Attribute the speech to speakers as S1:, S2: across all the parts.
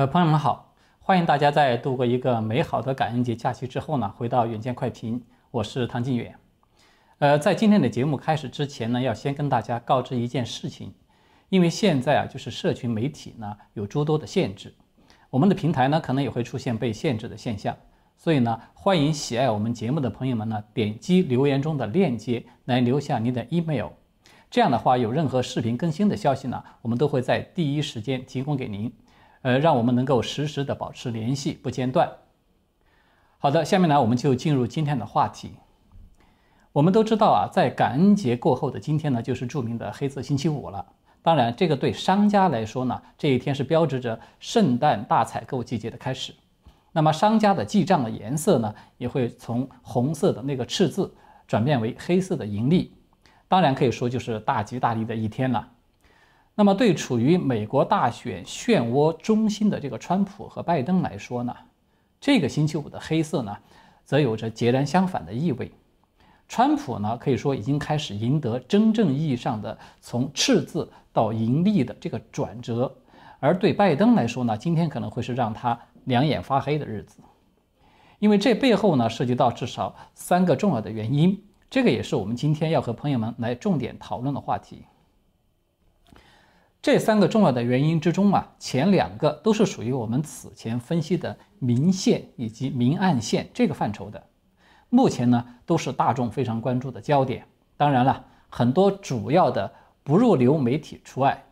S1: 呃，朋友们好，欢迎大家在度过一个美好的感恩节假期之后呢，回到远见快评，我是唐晋远。呃，在今天的节目开始之前呢，要先跟大家告知一件事情，因为现在啊，就是社群媒体呢有诸多的限制，我们的平台呢可能也会出现被限制的现象，所以呢，欢迎喜爱我们节目的朋友们呢点击留言中的链接来留下您的 email，这样的话，有任何视频更新的消息呢，我们都会在第一时间提供给您。呃，让我们能够实时的保持联系，不间断。好的，下面呢，我们就进入今天的话题。我们都知道啊，在感恩节过后的今天呢，就是著名的黑色星期五了。当然，这个对商家来说呢，这一天是标志着圣诞大采购季节的开始。那么，商家的记账的颜色呢，也会从红色的那个赤字转变为黑色的盈利。当然，可以说就是大吉大利的一天了。那么，对处于美国大选漩涡中心的这个川普和拜登来说呢，这个星期五的黑色呢，则有着截然相反的意味。川普呢，可以说已经开始赢得真正意义上的从赤字到盈利的这个转折，而对拜登来说呢，今天可能会是让他两眼发黑的日子，因为这背后呢，涉及到至少三个重要的原因，这个也是我们今天要和朋友们来重点讨论的话题。这三个重要的原因之中啊，前两个都是属于我们此前分析的明线以及明暗线这个范畴的，目前呢都是大众非常关注的焦点。当然了，很多主要的不入流媒体除外。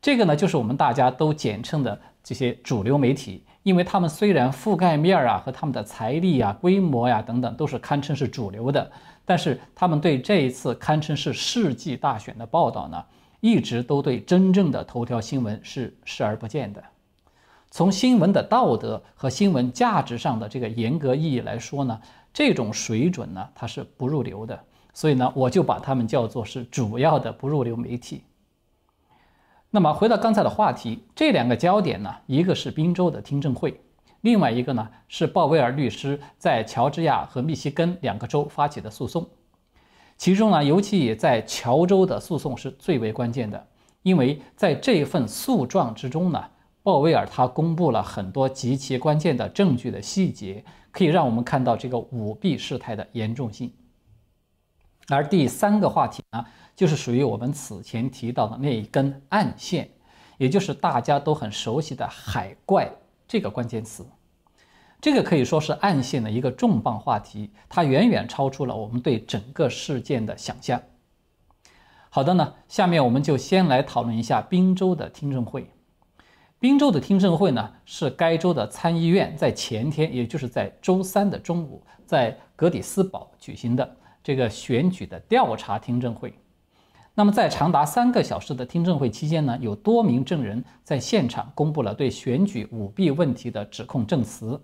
S1: 这个呢就是我们大家都简称的这些主流媒体，因为他们虽然覆盖面啊和他们的财力啊、规模呀等等都是堪称是主流的，但是他们对这一次堪称是世纪大选的报道呢。一直都对真正的头条新闻是视而不见的。从新闻的道德和新闻价值上的这个严格意义来说呢，这种水准呢它是不入流的。所以呢，我就把他们叫做是主要的不入流媒体。那么回到刚才的话题，这两个焦点呢，一个是宾州的听证会，另外一个呢是鲍威尔律师在乔治亚和密西根两个州发起的诉讼。其中呢，尤其也在乔州的诉讼是最为关键的，因为在这份诉状之中呢，鲍威尔他公布了很多极其关键的证据的细节，可以让我们看到这个舞弊事态的严重性。而第三个话题呢，就是属于我们此前提到的那一根暗线，也就是大家都很熟悉的“海怪”这个关键词。这个可以说是暗线的一个重磅话题，它远远超出了我们对整个事件的想象。好的呢，下面我们就先来讨论一下宾州的听证会。宾州的听证会呢，是该州的参议院在前天，也就是在周三的中午，在格里斯堡举行的这个选举的调查听证会。那么在长达三个小时的听证会期间呢，有多名证人在现场公布了对选举舞弊问题的指控证词。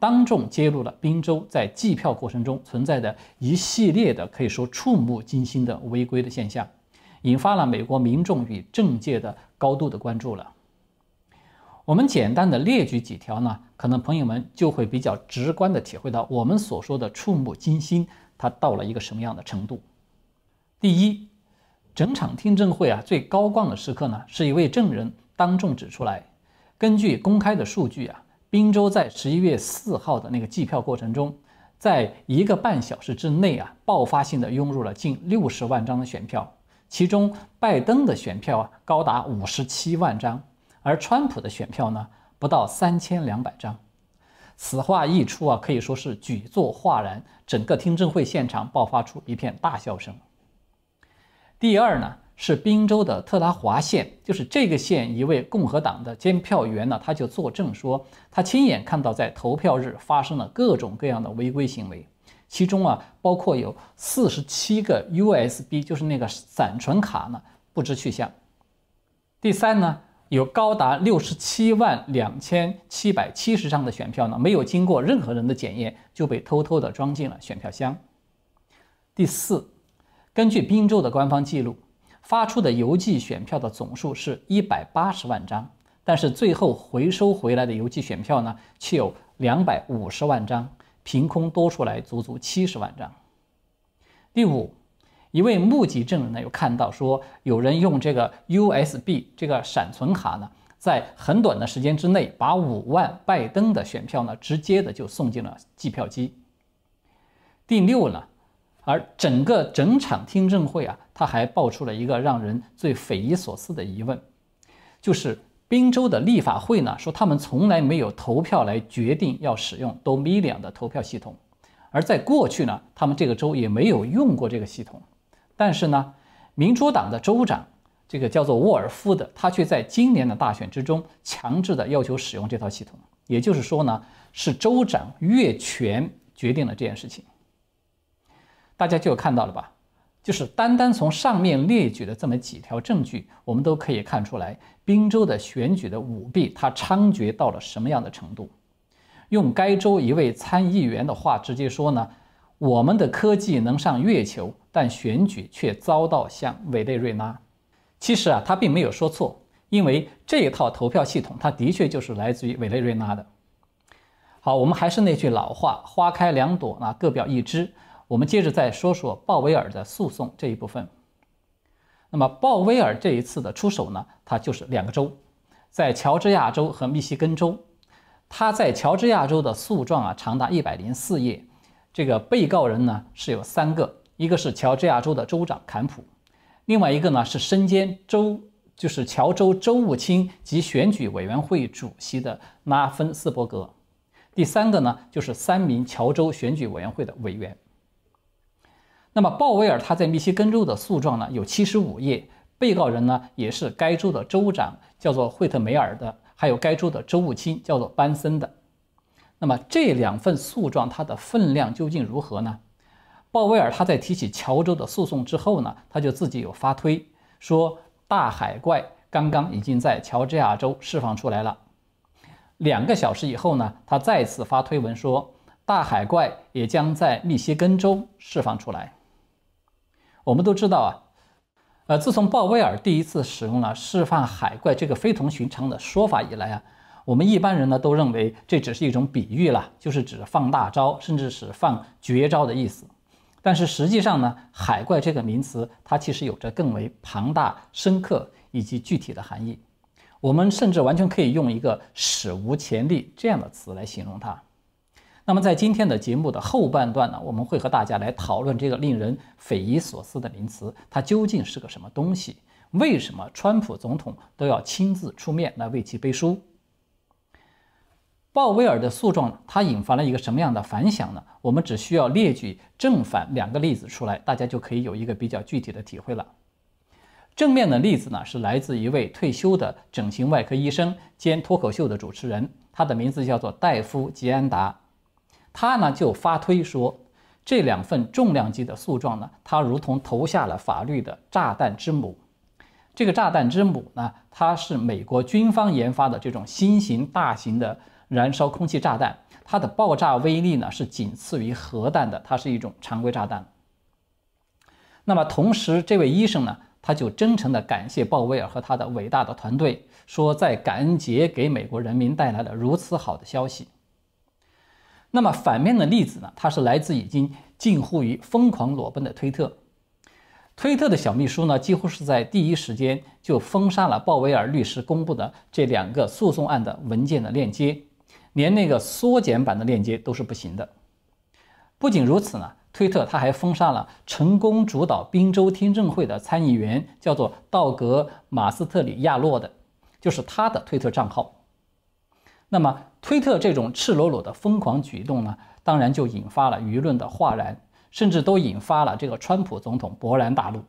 S1: 当众揭露了宾州在计票过程中存在的一系列的可以说触目惊心的违规的现象，引发了美国民众与政界的高度的关注了。我们简单的列举几条呢，可能朋友们就会比较直观的体会到我们所说的触目惊心，它到了一个什么样的程度。第一，整场听证会啊最高光的时刻呢，是一位证人当众指出来，根据公开的数据啊。宾州在十一月四号的那个计票过程中，在一个半小时之内啊，爆发性的涌入了近六十万张的选票，其中拜登的选票啊高达五十七万张，而川普的选票呢不到三千两百张。此话一出啊，可以说是举座哗然，整个听证会现场爆发出一片大笑声。第二呢？是宾州的特拉华县，就是这个县一位共和党的监票员呢，他就作证说，他亲眼看到在投票日发生了各种各样的违规行为，其中啊包括有四十七个 USB，就是那个闪存卡呢不知去向。第三呢，有高达六十七万两千七百七十张的选票呢，没有经过任何人的检验就被偷偷的装进了选票箱。第四，根据宾州的官方记录。发出的邮寄选票的总数是一百八十万张，但是最后回收回来的邮寄选票呢，却有两百五十万张，凭空多出来足足七十万张。第五，一位目击证人呢，有看到说有人用这个 USB 这个闪存卡呢，在很短的时间之内，把五万拜登的选票呢，直接的就送进了计票机。第六呢，而整个整场听证会啊，他还爆出了一个让人最匪夷所思的疑问，就是宾州的立法会呢，说他们从来没有投票来决定要使用 Dominion 的投票系统，而在过去呢，他们这个州也没有用过这个系统，但是呢，民主党的州长。这个叫做沃尔夫的，他却在今年的大选之中强制的要求使用这套系统，也就是说呢，是州长越权决定了这件事情。大家就看到了吧？就是单单从上面列举的这么几条证据，我们都可以看出来，宾州的选举的舞弊它猖獗到了什么样的程度。用该州一位参议员的话直接说呢，我们的科技能上月球，但选举却遭到像委内瑞拉。其实啊，他并没有说错，因为这一套投票系统，它的确就是来自于委内瑞拉的。好，我们还是那句老话，花开两朵，那各表一枝。我们接着再说说鲍威尔的诉讼这一部分。那么鲍威尔这一次的出手呢，他就是两个州，在乔治亚州和密西根州。他在乔治亚州的诉状啊，长达一百零四页。这个被告人呢是有三个，一个是乔治亚州的州长坎普。另外一个呢是身兼州，就是乔州州务卿及选举委员会主席的拉芬斯伯格。第三个呢就是三名乔州选举委员会的委员。那么鲍威尔他在密西根州的诉状呢有七十五页，被告人呢也是该州的州长，叫做惠特梅尔的，还有该州的州务卿叫做班森的。那么这两份诉状它的分量究竟如何呢？鲍威尔他在提起乔州的诉讼之后呢，他就自己有发推说，大海怪刚刚已经在乔治亚州释放出来了。两个小时以后呢，他再次发推文说，大海怪也将在密歇根州释放出来。我们都知道啊，呃，自从鲍威尔第一次使用了释放海怪这个非同寻常的说法以来啊，我们一般人呢都认为这只是一种比喻了，就是指放大招，甚至是放绝招的意思。但是实际上呢，海怪这个名词，它其实有着更为庞大、深刻以及具体的含义。我们甚至完全可以用一个史无前例这样的词来形容它。那么在今天的节目的后半段呢，我们会和大家来讨论这个令人匪夷所思的名词，它究竟是个什么东西？为什么川普总统都要亲自出面来为其背书？鲍威尔的诉状，它引发了一个什么样的反响呢？我们只需要列举正反两个例子出来，大家就可以有一个比较具体的体会了。正面的例子呢，是来自一位退休的整形外科医生兼脱口秀的主持人，他的名字叫做戴夫·吉安达。他呢就发推说，这两份重量级的诉状呢，他如同投下了法律的炸弹之母。这个炸弹之母呢，它是美国军方研发的这种新型大型的。燃烧空气炸弹，它的爆炸威力呢是仅次于核弹的，它是一种常规炸弹。那么同时，这位医生呢，他就真诚地感谢鲍威尔和他的伟大的团队，说在感恩节给美国人民带来了如此好的消息。那么反面的例子呢，它是来自已经近乎于疯狂裸奔的推特。推特的小秘书呢，几乎是在第一时间就封杀了鲍威尔律师公布的这两个诉讼案的文件的链接。连那个缩减版的链接都是不行的。不仅如此呢，推特他还封杀了成功主导宾州听证会的参议员，叫做道格·马斯特里亚洛的，就是他的推特账号。那么，推特这种赤裸裸的疯狂举动呢，当然就引发了舆论的哗然，甚至都引发了这个川普总统勃然大怒。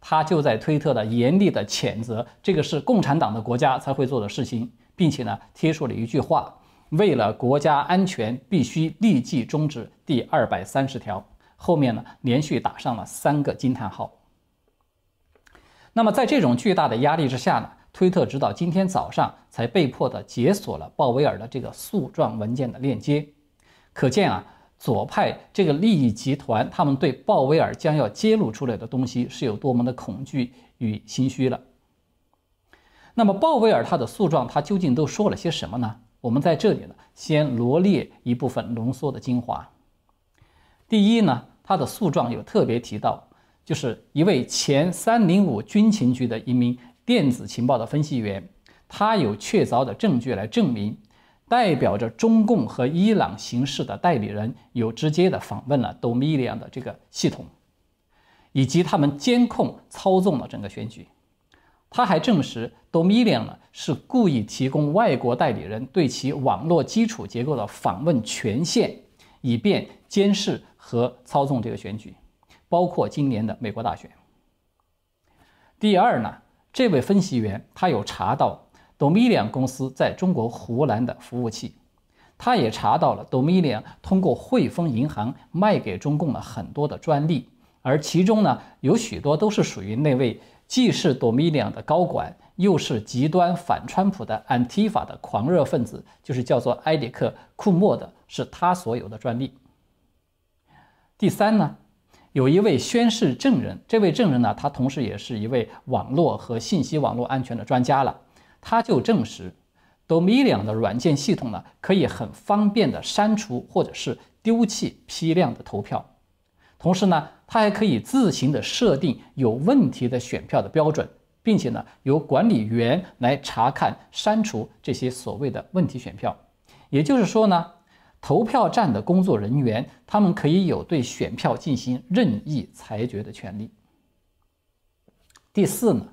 S1: 他就在推特的严厉的谴责这个是共产党的国家才会做的事情，并且呢，贴出了一句话。为了国家安全，必须立即终止第二百三十条。后面呢，连续打上了三个惊叹号。那么，在这种巨大的压力之下呢，推特直到今天早上才被迫的解锁了鲍威尔的这个诉状文件的链接。可见啊，左派这个利益集团他们对鲍威尔将要揭露出来的东西是有多么的恐惧与心虚了。那么，鲍威尔他的诉状他究竟都说了些什么呢？我们在这里呢，先罗列一部分浓缩的精华。第一呢，他的诉状有特别提到，就是一位前三零五军情局的一名电子情报的分析员，他有确凿的证据来证明，代表着中共和伊朗形势的代理人有直接的访问了 Dominion 的这个系统，以及他们监控操纵了整个选举。他还证实，Dominion 呢是故意提供外国代理人对其网络基础结构的访问权限，以便监视和操纵这个选举，包括今年的美国大选。第二呢，这位分析员他有查到 Dominion 公司在中国湖南的服务器，他也查到了 Dominion 通过汇丰银行卖给中共了很多的专利，而其中呢有许多都是属于那位。既是 Dominion 的高管，又是极端反川普的 Antifa 的狂热分子，就是叫做埃里克·库莫的，是他所有的专利。第三呢，有一位宣誓证人，这位证人呢，他同时也是一位网络和信息网络安全的专家了，他就证实，Dominion 的软件系统呢，可以很方便的删除或者是丢弃批量的投票。同时呢，它还可以自行的设定有问题的选票的标准，并且呢，由管理员来查看、删除这些所谓的问题选票。也就是说呢，投票站的工作人员他们可以有对选票进行任意裁决的权利。第四呢，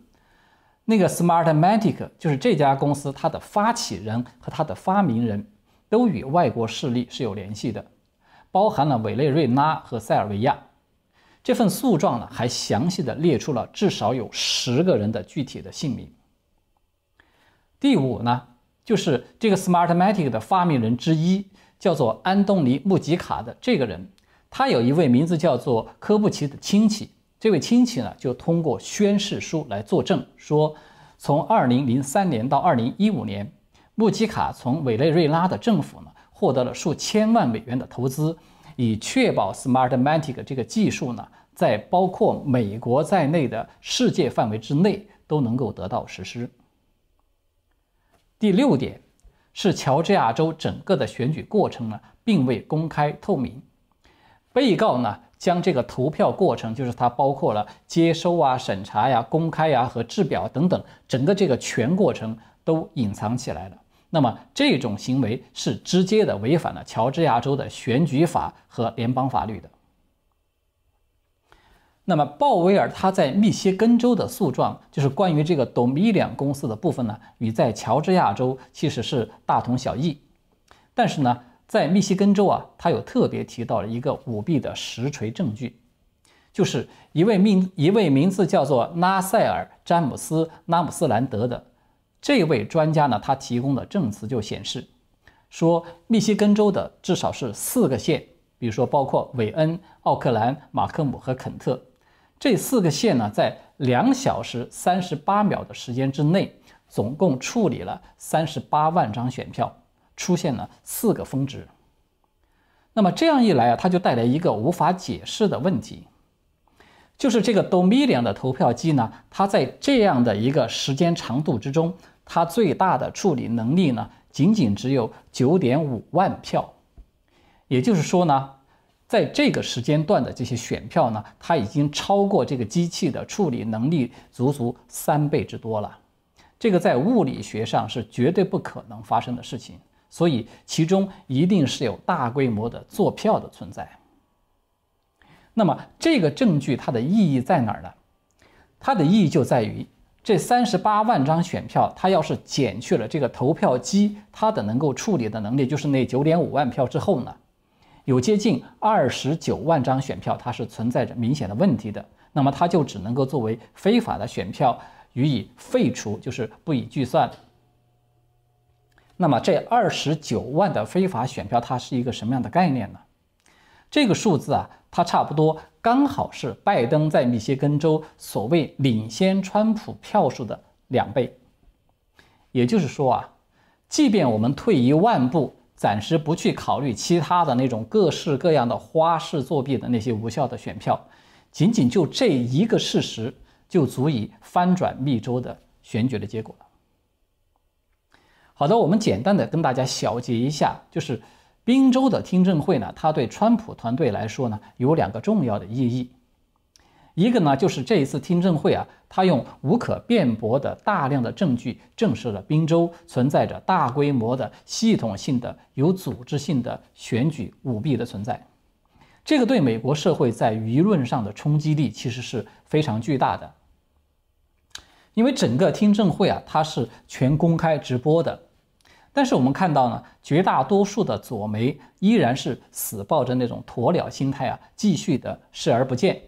S1: 那个 Smartmatic 就是这家公司，它的发起人和它的发明人都与外国势力是有联系的。包含了委内瑞拉和塞尔维亚。这份诉状呢，还详细的列出了至少有十个人的具体的姓名。第五呢，就是这个 Smartmatic 的发明人之一，叫做安东尼·穆吉卡的这个人，他有一位名字叫做科布奇的亲戚。这位亲戚呢，就通过宣誓书来作证，说从2003年到2015年，穆吉卡从委内瑞拉的政府呢。获得了数千万美元的投资，以确保 Smartmatic 这个技术呢，在包括美国在内的世界范围之内都能够得到实施。第六点是乔治亚州整个的选举过程呢，并未公开透明。被告呢，将这个投票过程，就是它包括了接收啊、审查呀、公开呀和制表等等，整个这个全过程都隐藏起来了。那么这种行为是直接的违反了乔治亚州的选举法和联邦法律的。那么鲍威尔他在密歇根州的诉状，就是关于这个 Dominion 公司的部分呢，与在乔治亚州其实是大同小异。但是呢，在密歇根州啊，他有特别提到了一个舞弊的实锤证据，就是一位名一位名字叫做拉塞尔·詹姆斯·拉姆斯兰德的。这位专家呢，他提供的证词就显示，说密歇根州的至少是四个县，比如说包括韦恩、奥克兰、马克姆和肯特，这四个县呢，在两小时三十八秒的时间之内，总共处理了三十八万张选票，出现了四个峰值。那么这样一来啊，它就带来一个无法解释的问题。就是这个 Dominion 的投票机呢，它在这样的一个时间长度之中，它最大的处理能力呢，仅仅只有九点五万票。也就是说呢，在这个时间段的这些选票呢，它已经超过这个机器的处理能力足足三倍之多了。这个在物理学上是绝对不可能发生的事情，所以其中一定是有大规模的做票的存在。那么这个证据它的意义在哪儿呢？它的意义就在于这三十八万张选票，它要是减去了这个投票机它的能够处理的能力，就是那九点五万票之后呢，有接近二十九万张选票它是存在着明显的问题的，那么它就只能够作为非法的选票予以废除，就是不予计算。那么这二十九万的非法选票它是一个什么样的概念呢？这个数字啊。它差不多刚好是拜登在密歇根州所谓领先川普票数的两倍，也就是说啊，即便我们退一万步，暂时不去考虑其他的那种各式各样的花式作弊的那些无效的选票，仅仅就这一个事实就足以翻转密州的选举的结果了。好的，我们简单的跟大家小结一下，就是。宾州的听证会呢，它对川普团队来说呢，有两个重要的意义。一个呢，就是这一次听证会啊，他用无可辩驳的大量的证据证实了宾州存在着大规模的、系统性的、有组织性的选举舞弊的存在。这个对美国社会在舆论上的冲击力其实是非常巨大的，因为整个听证会啊，它是全公开直播的。但是我们看到呢，绝大多数的左媒依然是死抱着那种鸵鸟心态啊，继续的视而不见。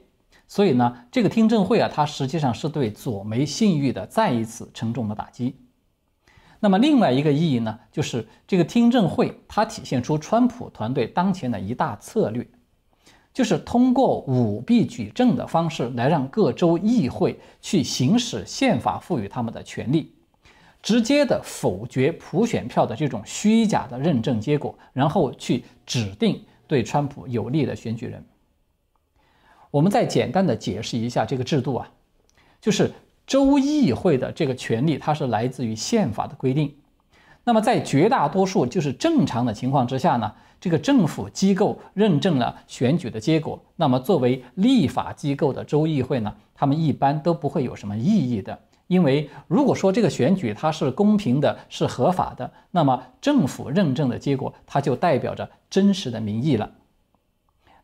S1: 所以呢，这个听证会啊，它实际上是对左媒信誉的再一次沉重的打击。那么另外一个意义呢，就是这个听证会它体现出川普团队当前的一大策略，就是通过舞弊举证的方式来让各州议会去行使宪法赋予他们的权利，直接的否决普选票的这种虚假的认证结果，然后去指定对川普有利的选举人。我们再简单的解释一下这个制度啊，就是州议会的这个权利，它是来自于宪法的规定。那么在绝大多数就是正常的情况之下呢，这个政府机构认证了选举的结果，那么作为立法机构的州议会呢，他们一般都不会有什么异议的，因为如果说这个选举它是公平的、是合法的，那么政府认证的结果，它就代表着真实的民意了。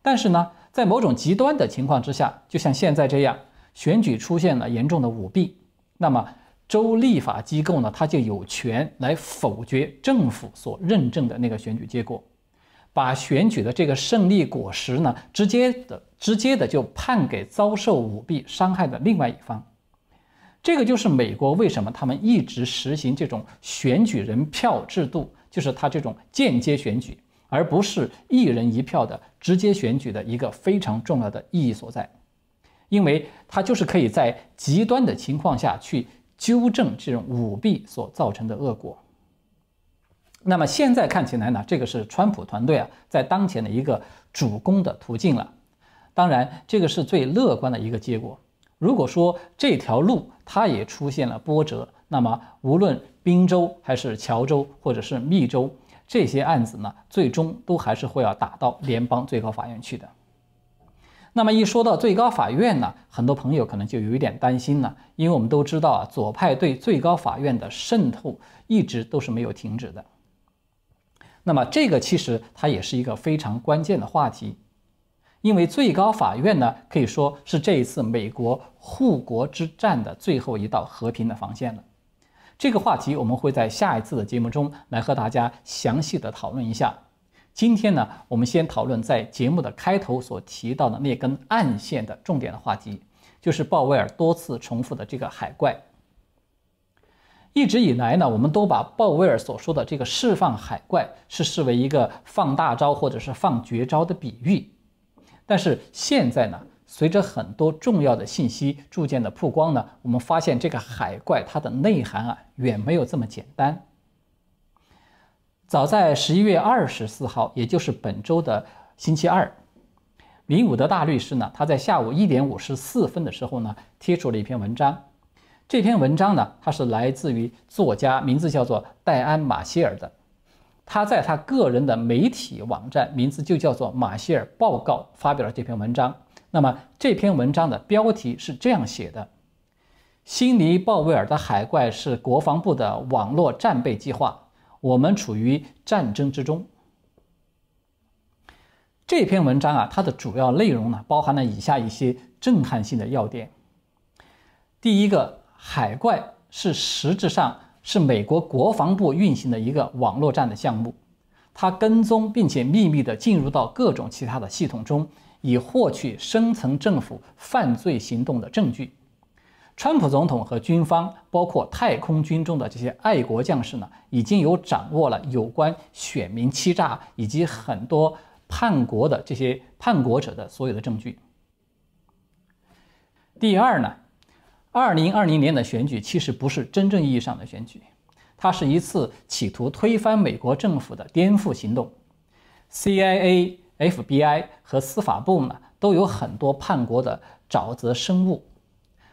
S1: 但是呢？在某种极端的情况之下，就像现在这样，选举出现了严重的舞弊，那么州立法机构呢，它就有权来否决政府所认证的那个选举结果，把选举的这个胜利果实呢，直接的直接的就判给遭受舞弊伤害的另外一方。这个就是美国为什么他们一直实行这种选举人票制度，就是他这种间接选举。而不是一人一票的直接选举的一个非常重要的意义所在，因为它就是可以在极端的情况下去纠正这种舞弊所造成的恶果。那么现在看起来呢，这个是川普团队啊在当前的一个主攻的途径了。当然，这个是最乐观的一个结果。如果说这条路它也出现了波折，那么无论宾州还是乔州或者是密州。这些案子呢，最终都还是会要打到联邦最高法院去的。那么一说到最高法院呢，很多朋友可能就有一点担心了，因为我们都知道啊，左派对最高法院的渗透一直都是没有停止的。那么这个其实它也是一个非常关键的话题，因为最高法院呢，可以说是这一次美国护国之战的最后一道和平的防线了。这个话题我们会在下一次的节目中来和大家详细的讨论一下。今天呢，我们先讨论在节目的开头所提到的那根暗线的重点的话题，就是鲍威尔多次重复的这个海怪。一直以来呢，我们都把鲍威尔所说的这个释放海怪是视为一个放大招或者是放绝招的比喻，但是现在呢？随着很多重要的信息逐渐的曝光呢，我们发现这个海怪它的内涵啊远没有这么简单。早在十一月二十四号，也就是本周的星期二，林伍德大律师呢，他在下午一点五十四分的时候呢，贴出了一篇文章。这篇文章呢，它是来自于作家，名字叫做戴安·马歇尔的。他在他个人的媒体网站，名字就叫做《马歇尔报告》，发表了这篇文章。那么这篇文章的标题是这样写的：“悉尼鲍威尔的海怪是国防部的网络战备计划，我们处于战争之中。”这篇文章啊，它的主要内容呢，包含了以下一些震撼性的要点。第一个，海怪是实质上是美国国防部运行的一个网络战的项目，它跟踪并且秘密的进入到各种其他的系统中。以获取深层政府犯罪行动的证据。川普总统和军方，包括太空军中的这些爱国将士呢，已经有掌握了有关选民欺诈以及很多叛国的这些叛国者的所有的证据。第二呢，二零二零年的选举其实不是真正意义上的选举，它是一次企图推翻美国政府的颠覆行动。CIA。FBI 和司法部呢都有很多叛国的沼泽生物，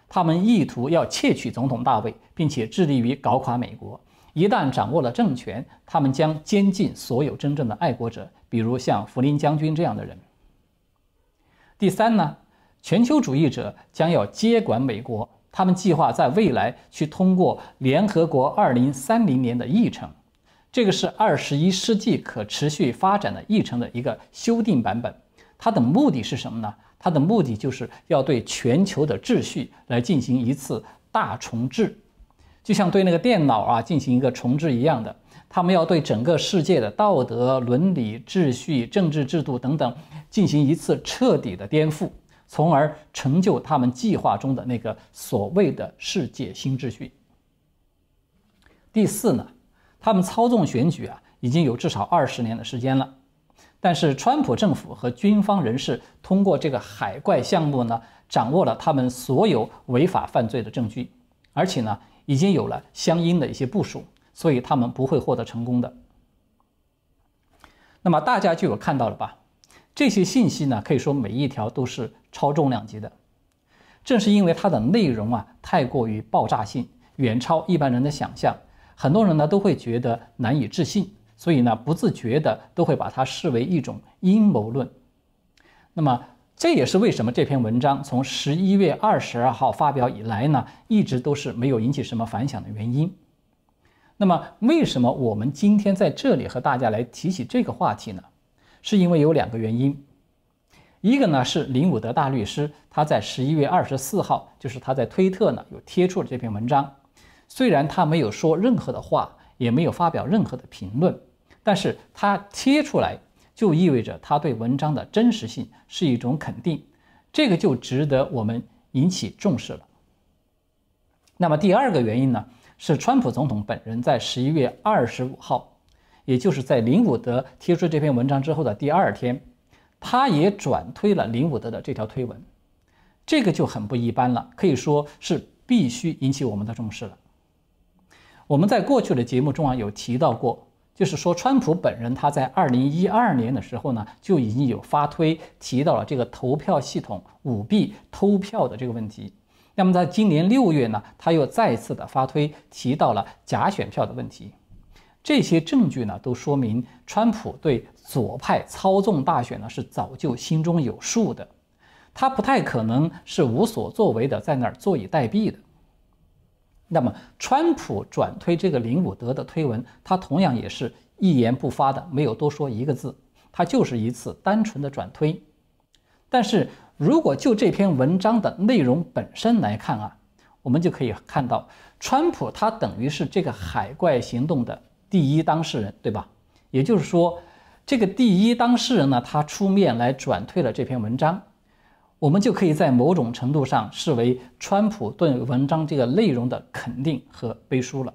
S1: 他们意图要窃取总统大位，并且致力于搞垮美国。一旦掌握了政权，他们将监禁所有真正的爱国者，比如像福林将军这样的人。第三呢，全球主义者将要接管美国，他们计划在未来去通过联合国2030年的议程，这个是21世纪可持续发展的议程的一个修订版本。它的目的是什么呢？它的目的就是要对全球的秩序来进行一次大重置，就像对那个电脑啊进行一个重置一样的。他们要对整个世界的道德、伦理、秩序、政治制度等等进行一次彻底的颠覆，从而成就他们计划中的那个所谓的世界新秩序。第四呢，他们操纵选举啊，已经有至少二十年的时间了。但是，川普政府和军方人士通过这个海怪项目呢，掌握了他们所有违法犯罪的证据，而且呢，已经有了相应的一些部署。所以他们不会获得成功的。那么大家就有看到了吧？这些信息呢，可以说每一条都是超重量级的。正是因为它的内容啊，太过于爆炸性，远超一般人的想象，很多人呢都会觉得难以置信，所以呢不自觉的都会把它视为一种阴谋论。那么这也是为什么这篇文章从十一月二十二号发表以来呢，一直都是没有引起什么反响的原因。那么，为什么我们今天在这里和大家来提起这个话题呢？是因为有两个原因。一个呢是林伍德大律师，他在十一月二十四号，就是他在推特呢有贴出了这篇文章。虽然他没有说任何的话，也没有发表任何的评论，但是他贴出来就意味着他对文章的真实性是一种肯定，这个就值得我们引起重视了。那么第二个原因呢？是川普总统本人在十一月二十五号，也就是在林伍德贴出这篇文章之后的第二天，他也转推了林伍德的这条推文，这个就很不一般了，可以说是必须引起我们的重视了。我们在过去的节目中啊有提到过，就是说川普本人他在二零一二年的时候呢就已经有发推提到了这个投票系统舞弊偷票的这个问题。那么在今年六月呢，他又再次的发推提到了假选票的问题。这些证据呢，都说明川普对左派操纵大选呢是早就心中有数的，他不太可能是无所作为的在那儿坐以待毙的。那么，川普转推这个林伍德的推文，他同样也是一言不发的，没有多说一个字，他就是一次单纯的转推。但是，如果就这篇文章的内容本身来看啊，我们就可以看到，川普他等于是这个海怪行动的第一当事人，对吧？也就是说，这个第一当事人呢，他出面来转推了这篇文章，我们就可以在某种程度上视为川普对文章这个内容的肯定和背书了。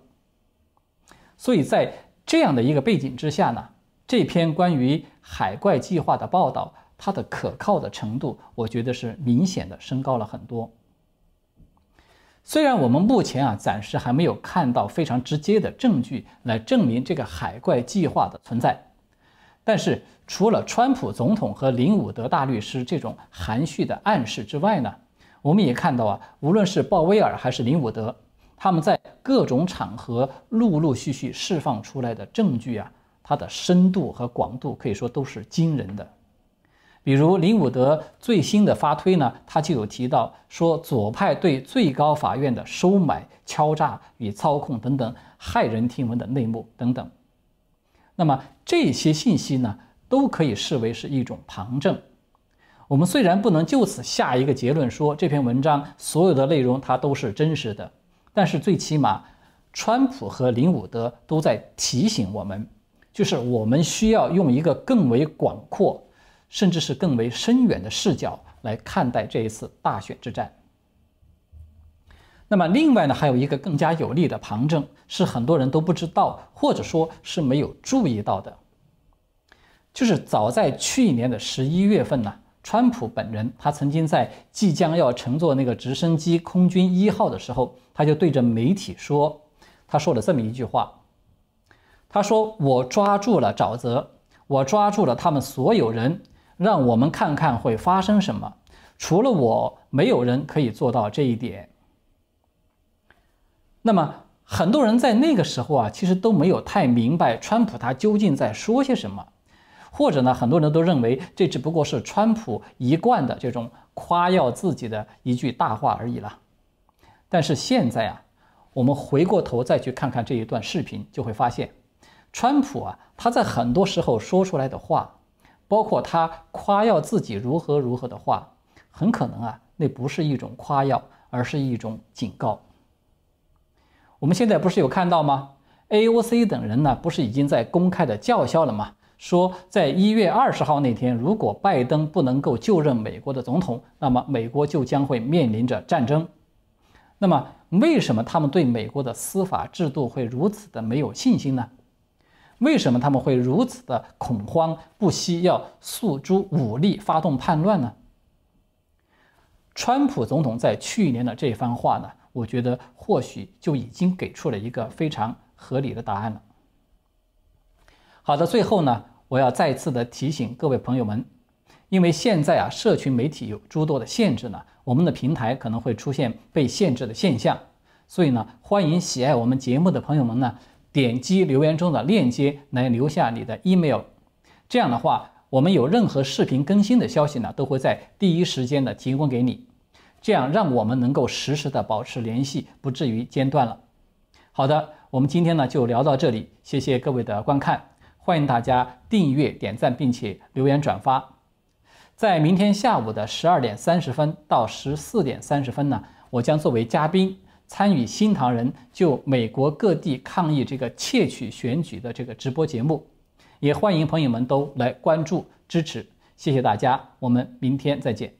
S1: 所以在这样的一个背景之下呢，这篇关于海怪计划的报道。它的可靠的程度，我觉得是明显的升高了很多。虽然我们目前啊暂时还没有看到非常直接的证据来证明这个海怪计划的存在，但是除了川普总统和林伍德大律师这种含蓄的暗示之外呢，我们也看到啊，无论是鲍威尔还是林伍德，他们在各种场合陆陆续续释放出来的证据啊，它的深度和广度可以说都是惊人的。比如林伍德最新的发推呢，他就有提到说左派对最高法院的收买、敲诈与操控等等骇人听闻的内幕等等。那么这些信息呢，都可以视为是一种旁证。我们虽然不能就此下一个结论说这篇文章所有的内容它都是真实的，但是最起码，川普和林伍德都在提醒我们，就是我们需要用一个更为广阔。甚至是更为深远的视角来看待这一次大选之战。那么，另外呢，还有一个更加有力的旁证，是很多人都不知道，或者说是没有注意到的，就是早在去年的十一月份呢，川普本人他曾经在即将要乘坐那个直升机空军一号的时候，他就对着媒体说，他说了这么一句话，他说：“我抓住了沼泽，我抓住了他们所有人。”让我们看看会发生什么。除了我，没有人可以做到这一点。那么，很多人在那个时候啊，其实都没有太明白川普他究竟在说些什么，或者呢，很多人都认为这只不过是川普一贯的这种夸耀自己的一句大话而已了。但是现在啊，我们回过头再去看看这一段视频，就会发现，川普啊，他在很多时候说出来的话，包括他夸耀自己如何如何的话，很可能啊，那不是一种夸耀，而是一种警告。我们现在不是有看到吗？AOC 等人呢，不是已经在公开的叫嚣了吗？说在一月二十号那天，如果拜登不能够就任美国的总统，那么美国就将会面临着战争。那么，为什么他们对美国的司法制度会如此的没有信心呢？为什么他们会如此的恐慌，不惜要诉诸武力发动叛乱呢？川普总统在去年的这番话呢，我觉得或许就已经给出了一个非常合理的答案了。好的，最后呢，我要再次的提醒各位朋友们，因为现在啊，社群媒体有诸多的限制呢。我们的平台可能会出现被限制的现象，所以呢，欢迎喜爱我们节目的朋友们呢，点击留言中的链接来留下你的 email。这样的话，我们有任何视频更新的消息呢，都会在第一时间的提供给你，这样让我们能够实时的保持联系，不至于间断了。好的，我们今天呢就聊到这里，谢谢各位的观看，欢迎大家订阅、点赞，并且留言转发。在明天下午的十二点三十分到十四点三十分呢，我将作为嘉宾参与新唐人就美国各地抗议这个窃取选举的这个直播节目，也欢迎朋友们都来关注支持，谢谢大家，我们明天再见。